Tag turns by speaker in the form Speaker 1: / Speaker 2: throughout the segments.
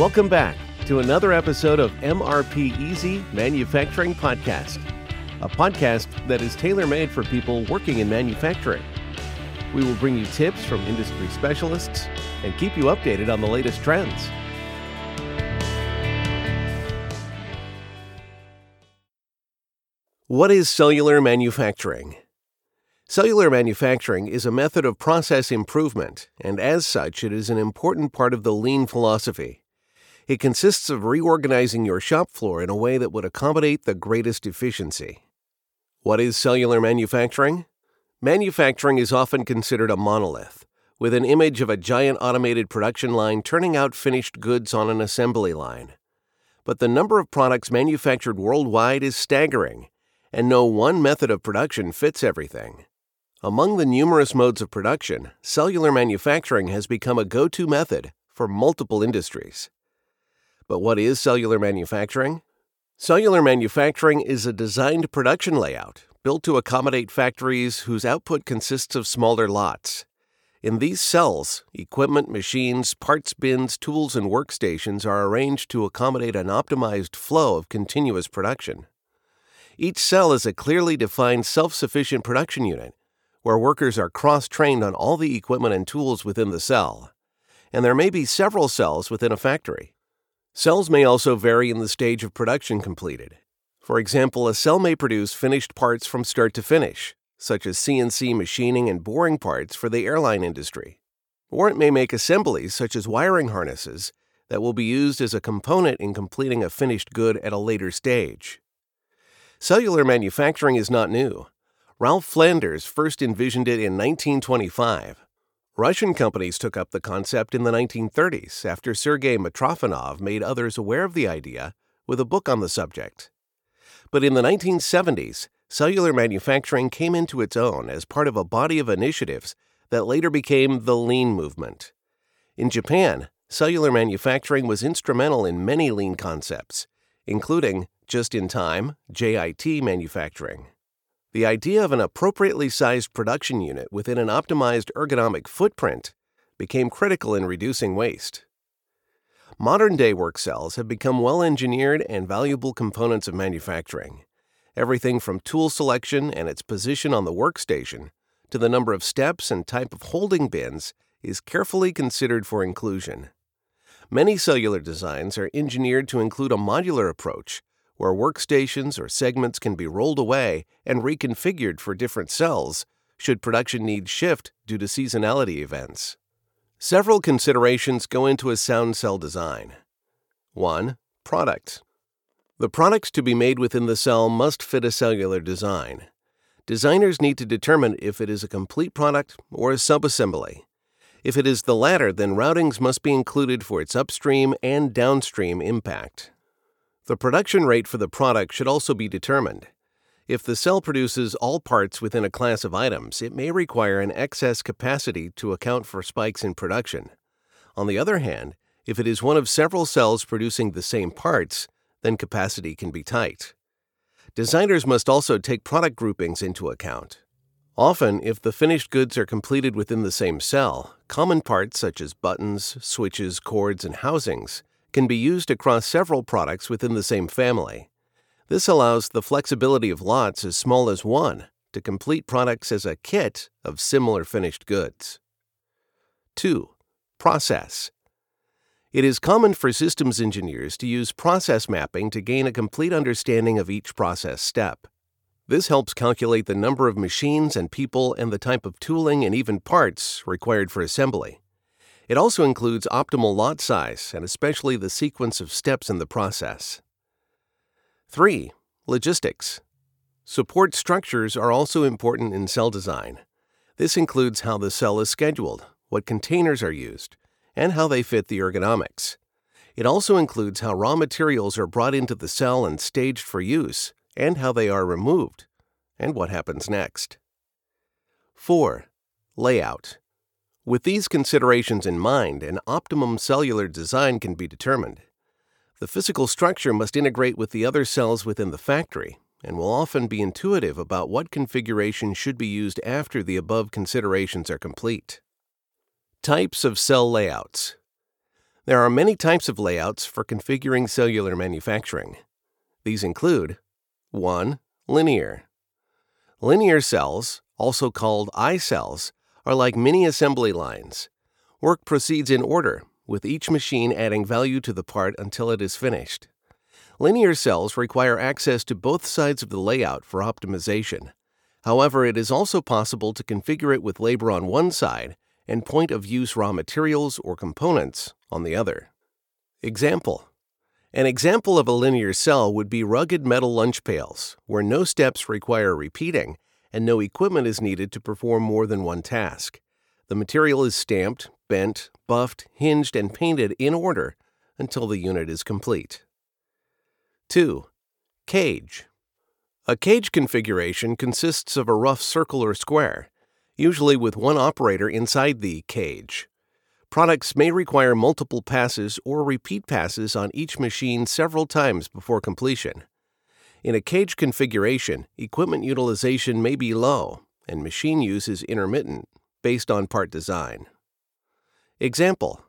Speaker 1: Welcome back to another episode of MRP Easy Manufacturing Podcast, a podcast that is tailor made for people working in manufacturing. We will bring you tips from industry specialists and keep you updated on the latest trends. What is cellular manufacturing? Cellular manufacturing is a method of process improvement, and as such, it is an important part of the lean philosophy. It consists of reorganizing your shop floor in a way that would accommodate the greatest efficiency. What is cellular manufacturing? Manufacturing is often considered a monolith, with an image of a giant automated production line turning out finished goods on an assembly line. But the number of products manufactured worldwide is staggering, and no one method of production fits everything. Among the numerous modes of production, cellular manufacturing has become a go to method for multiple industries. But what is cellular manufacturing? Cellular manufacturing is a designed production layout built to accommodate factories whose output consists of smaller lots. In these cells, equipment, machines, parts bins, tools, and workstations are arranged to accommodate an optimized flow of continuous production. Each cell is a clearly defined self sufficient production unit where workers are cross trained on all the equipment and tools within the cell. And there may be several cells within a factory. Cells may also vary in the stage of production completed. For example, a cell may produce finished parts from start to finish, such as CNC machining and boring parts for the airline industry. Or it may make assemblies, such as wiring harnesses, that will be used as a component in completing a finished good at a later stage. Cellular manufacturing is not new. Ralph Flanders first envisioned it in 1925. Russian companies took up the concept in the 1930s after Sergei Mitrofanov made others aware of the idea with a book on the subject. But in the 1970s, cellular manufacturing came into its own as part of a body of initiatives that later became the Lean movement. In Japan, cellular manufacturing was instrumental in many lean concepts, including just in time, JIT manufacturing. The idea of an appropriately sized production unit within an optimized ergonomic footprint became critical in reducing waste. Modern day work cells have become well engineered and valuable components of manufacturing. Everything from tool selection and its position on the workstation to the number of steps and type of holding bins is carefully considered for inclusion. Many cellular designs are engineered to include a modular approach where workstations or segments can be rolled away and reconfigured for different cells should production needs shift due to seasonality events. Several considerations go into a sound cell design. 1. Product. The products to be made within the cell must fit a cellular design. Designers need to determine if it is a complete product or a subassembly. If it is the latter, then routings must be included for its upstream and downstream impact. The production rate for the product should also be determined. If the cell produces all parts within a class of items, it may require an excess capacity to account for spikes in production. On the other hand, if it is one of several cells producing the same parts, then capacity can be tight. Designers must also take product groupings into account. Often, if the finished goods are completed within the same cell, common parts such as buttons, switches, cords, and housings can be used across several products within the same family. This allows the flexibility of lots as small as one to complete products as a kit of similar finished goods. 2. Process. It is common for systems engineers to use process mapping to gain a complete understanding of each process step. This helps calculate the number of machines and people and the type of tooling and even parts required for assembly. It also includes optimal lot size and especially the sequence of steps in the process. 3. Logistics. Support structures are also important in cell design. This includes how the cell is scheduled, what containers are used, and how they fit the ergonomics. It also includes how raw materials are brought into the cell and staged for use, and how they are removed, and what happens next. 4. Layout. With these considerations in mind, an optimum cellular design can be determined. The physical structure must integrate with the other cells within the factory and will often be intuitive about what configuration should be used after the above considerations are complete. Types of cell layouts. There are many types of layouts for configuring cellular manufacturing. These include 1. Linear. Linear cells, also called I cells, are like mini assembly lines. Work proceeds in order, with each machine adding value to the part until it is finished. Linear cells require access to both sides of the layout for optimization. However, it is also possible to configure it with labor on one side and point of use raw materials or components on the other. Example An example of a linear cell would be rugged metal lunch pails, where no steps require repeating and no equipment is needed to perform more than one task. The material is stamped, bent, buffed, hinged, and painted in order until the unit is complete. 2. Cage. A cage configuration consists of a rough circle or square, usually with one operator inside the cage. Products may require multiple passes or repeat passes on each machine several times before completion. In a cage configuration, equipment utilization may be low and machine use is intermittent based on part design. Example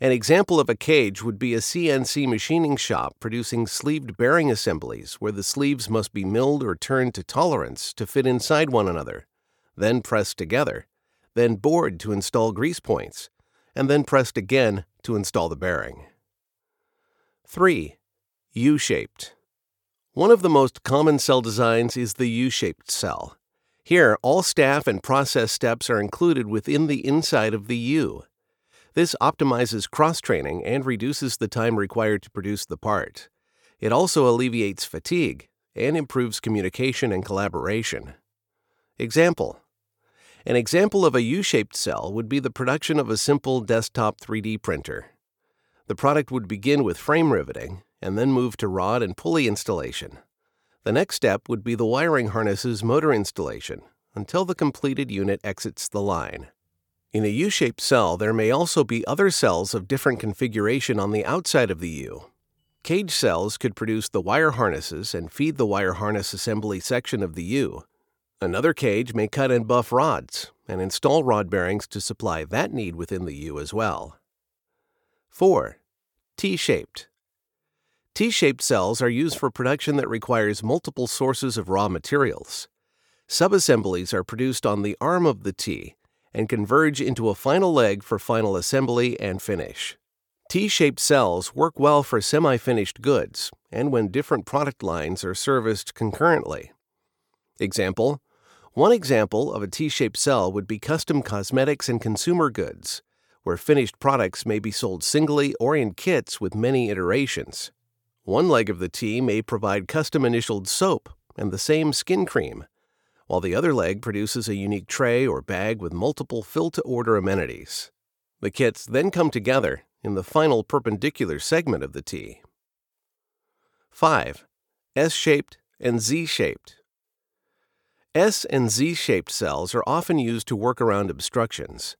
Speaker 1: An example of a cage would be a CNC machining shop producing sleeved bearing assemblies where the sleeves must be milled or turned to tolerance to fit inside one another, then pressed together, then bored to install grease points, and then pressed again to install the bearing. 3. U shaped. One of the most common cell designs is the U shaped cell. Here, all staff and process steps are included within the inside of the U. This optimizes cross training and reduces the time required to produce the part. It also alleviates fatigue and improves communication and collaboration. Example An example of a U shaped cell would be the production of a simple desktop 3D printer. The product would begin with frame riveting and then move to rod and pulley installation. The next step would be the wiring harness's motor installation until the completed unit exits the line. In a U shaped cell, there may also be other cells of different configuration on the outside of the U. Cage cells could produce the wire harnesses and feed the wire harness assembly section of the U. Another cage may cut and buff rods and install rod bearings to supply that need within the U as well. 4. T shaped. T shaped cells are used for production that requires multiple sources of raw materials. Subassemblies are produced on the arm of the T and converge into a final leg for final assembly and finish. T shaped cells work well for semi finished goods and when different product lines are serviced concurrently. Example One example of a T shaped cell would be custom cosmetics and consumer goods, where finished products may be sold singly or in kits with many iterations. One leg of the T may provide custom initialed soap and the same skin cream, while the other leg produces a unique tray or bag with multiple fill to order amenities. The kits then come together in the final perpendicular segment of the T. 5. S shaped and Z shaped. S and Z shaped cells are often used to work around obstructions.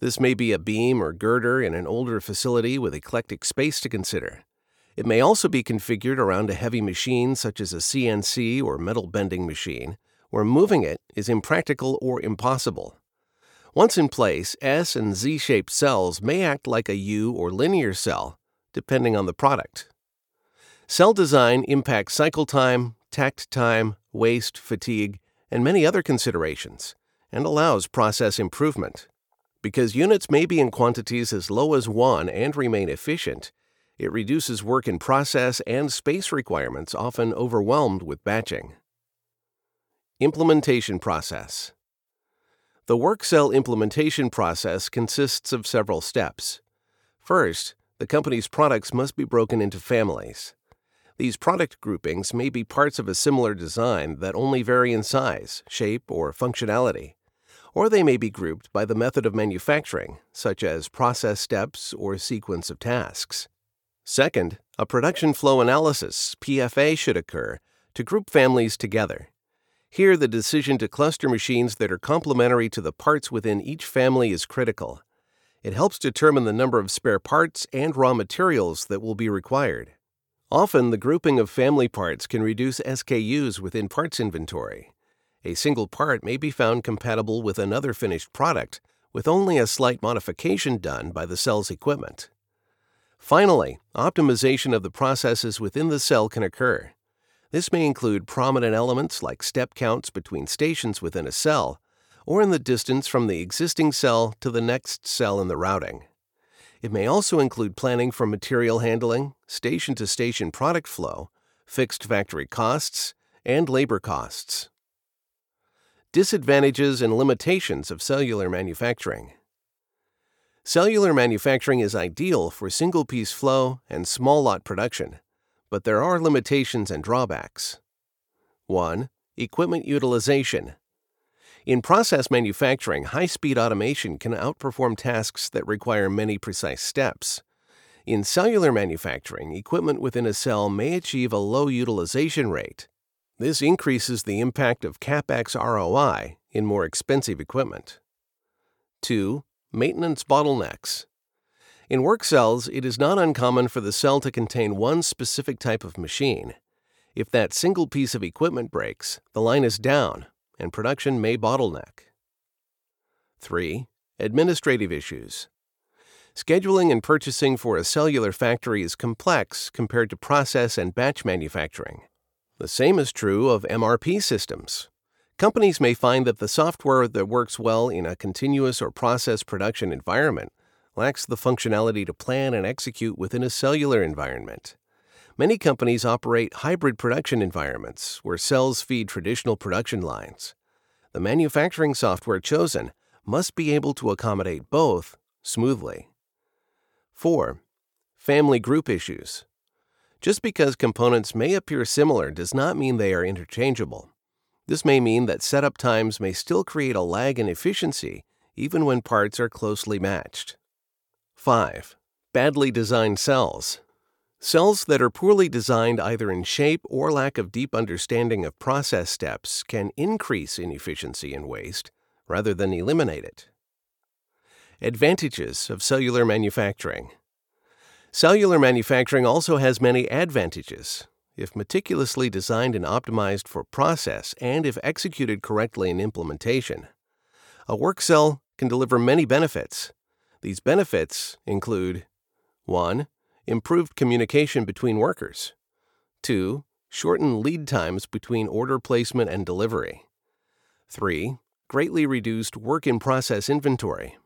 Speaker 1: This may be a beam or girder in an older facility with eclectic space to consider. It may also be configured around a heavy machine such as a CNC or metal bending machine, where moving it is impractical or impossible. Once in place, S and Z shaped cells may act like a U or linear cell, depending on the product. Cell design impacts cycle time, takt time, waste, fatigue, and many other considerations, and allows process improvement. Because units may be in quantities as low as 1 and remain efficient, it reduces work in process and space requirements often overwhelmed with batching. Implementation process. The work cell implementation process consists of several steps. First, the company's products must be broken into families. These product groupings may be parts of a similar design that only vary in size, shape, or functionality, or they may be grouped by the method of manufacturing, such as process steps or sequence of tasks. Second, a production flow analysis PFA should occur to group families together. Here, the decision to cluster machines that are complementary to the parts within each family is critical. It helps determine the number of spare parts and raw materials that will be required. Often, the grouping of family parts can reduce SKUs within parts inventory. A single part may be found compatible with another finished product, with only a slight modification done by the cell's equipment. Finally, optimization of the processes within the cell can occur. This may include prominent elements like step counts between stations within a cell or in the distance from the existing cell to the next cell in the routing. It may also include planning for material handling, station to station product flow, fixed factory costs, and labor costs. Disadvantages and limitations of cellular manufacturing. Cellular manufacturing is ideal for single piece flow and small lot production, but there are limitations and drawbacks. 1. Equipment utilization. In process manufacturing, high speed automation can outperform tasks that require many precise steps. In cellular manufacturing, equipment within a cell may achieve a low utilization rate. This increases the impact of CapEx ROI in more expensive equipment. 2. Maintenance bottlenecks. In work cells, it is not uncommon for the cell to contain one specific type of machine. If that single piece of equipment breaks, the line is down and production may bottleneck. 3. Administrative issues. Scheduling and purchasing for a cellular factory is complex compared to process and batch manufacturing. The same is true of MRP systems. Companies may find that the software that works well in a continuous or process production environment lacks the functionality to plan and execute within a cellular environment. Many companies operate hybrid production environments where cells feed traditional production lines. The manufacturing software chosen must be able to accommodate both smoothly. 4. Family group issues. Just because components may appear similar does not mean they are interchangeable. This may mean that setup times may still create a lag in efficiency even when parts are closely matched. 5. Badly designed cells. Cells that are poorly designed either in shape or lack of deep understanding of process steps can increase inefficiency and waste rather than eliminate it. Advantages of cellular manufacturing. Cellular manufacturing also has many advantages. If meticulously designed and optimized for process and if executed correctly in implementation, a work cell can deliver many benefits. These benefits include 1 improved communication between workers. 2. Shortened lead times between order placement and delivery. 3. Greatly reduced work in process inventory.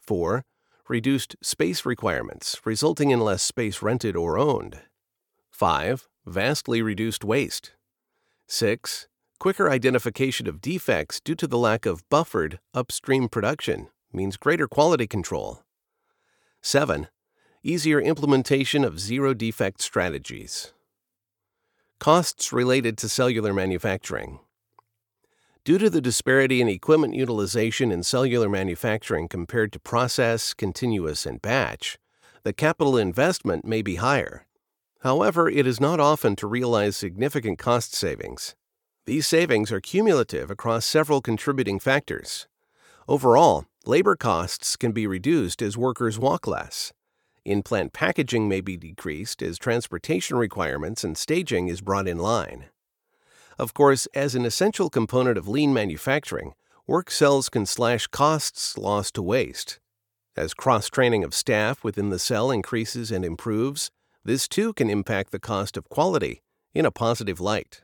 Speaker 1: 4. Reduced space requirements, resulting in less space rented or owned. 5. Vastly reduced waste. 6. Quicker identification of defects due to the lack of buffered upstream production means greater quality control. 7 easier implementation of zero defect strategies. Costs related to cellular manufacturing. Due to the disparity in equipment utilization in cellular manufacturing compared to process, continuous, and batch, the capital investment may be higher. However, it is not often to realize significant cost savings. These savings are cumulative across several contributing factors. Overall, labor costs can be reduced as workers walk less. In plant packaging may be decreased as transportation requirements and staging is brought in line. Of course, as an essential component of lean manufacturing, work cells can slash costs lost to waste. As cross training of staff within the cell increases and improves, this too can impact the cost of quality in a positive light.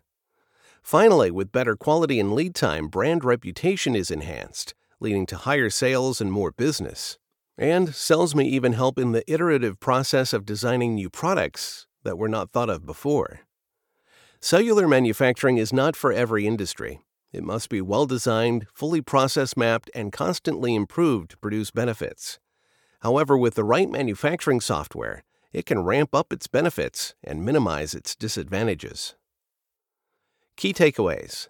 Speaker 1: Finally, with better quality and lead time, brand reputation is enhanced, leading to higher sales and more business. And sales may even help in the iterative process of designing new products that were not thought of before. Cellular manufacturing is not for every industry. It must be well designed, fully process mapped, and constantly improved to produce benefits. However, with the right manufacturing software, it can ramp up its benefits and minimize its disadvantages. Key takeaways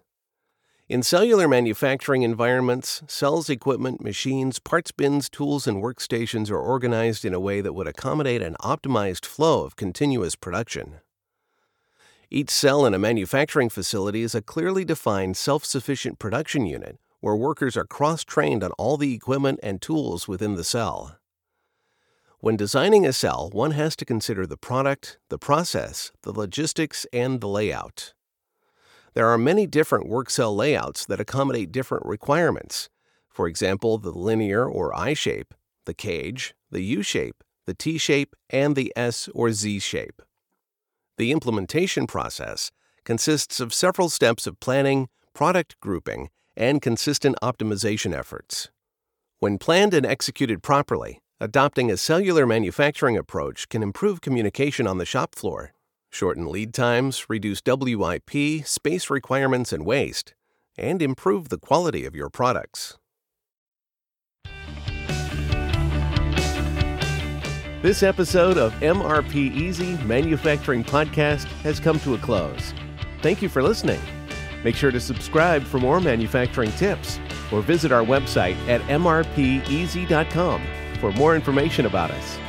Speaker 1: in cellular manufacturing environments, cells, equipment, machines, parts bins, tools, and workstations are organized in a way that would accommodate an optimized flow of continuous production. Each cell in a manufacturing facility is a clearly defined self sufficient production unit where workers are cross trained on all the equipment and tools within the cell. When designing a cell, one has to consider the product, the process, the logistics, and the layout. There are many different work cell layouts that accommodate different requirements. For example, the linear or I shape, the cage, the U shape, the T shape, and the S or Z shape. The implementation process consists of several steps of planning, product grouping, and consistent optimization efforts. When planned and executed properly, adopting a cellular manufacturing approach can improve communication on the shop floor, shorten lead times, reduce WIP, space requirements, and waste, and improve the quality of your products. This episode of MRP Easy Manufacturing Podcast has come to a close. Thank you for listening. Make sure to subscribe for more manufacturing tips or visit our website at mrpeasy.com for more information about us.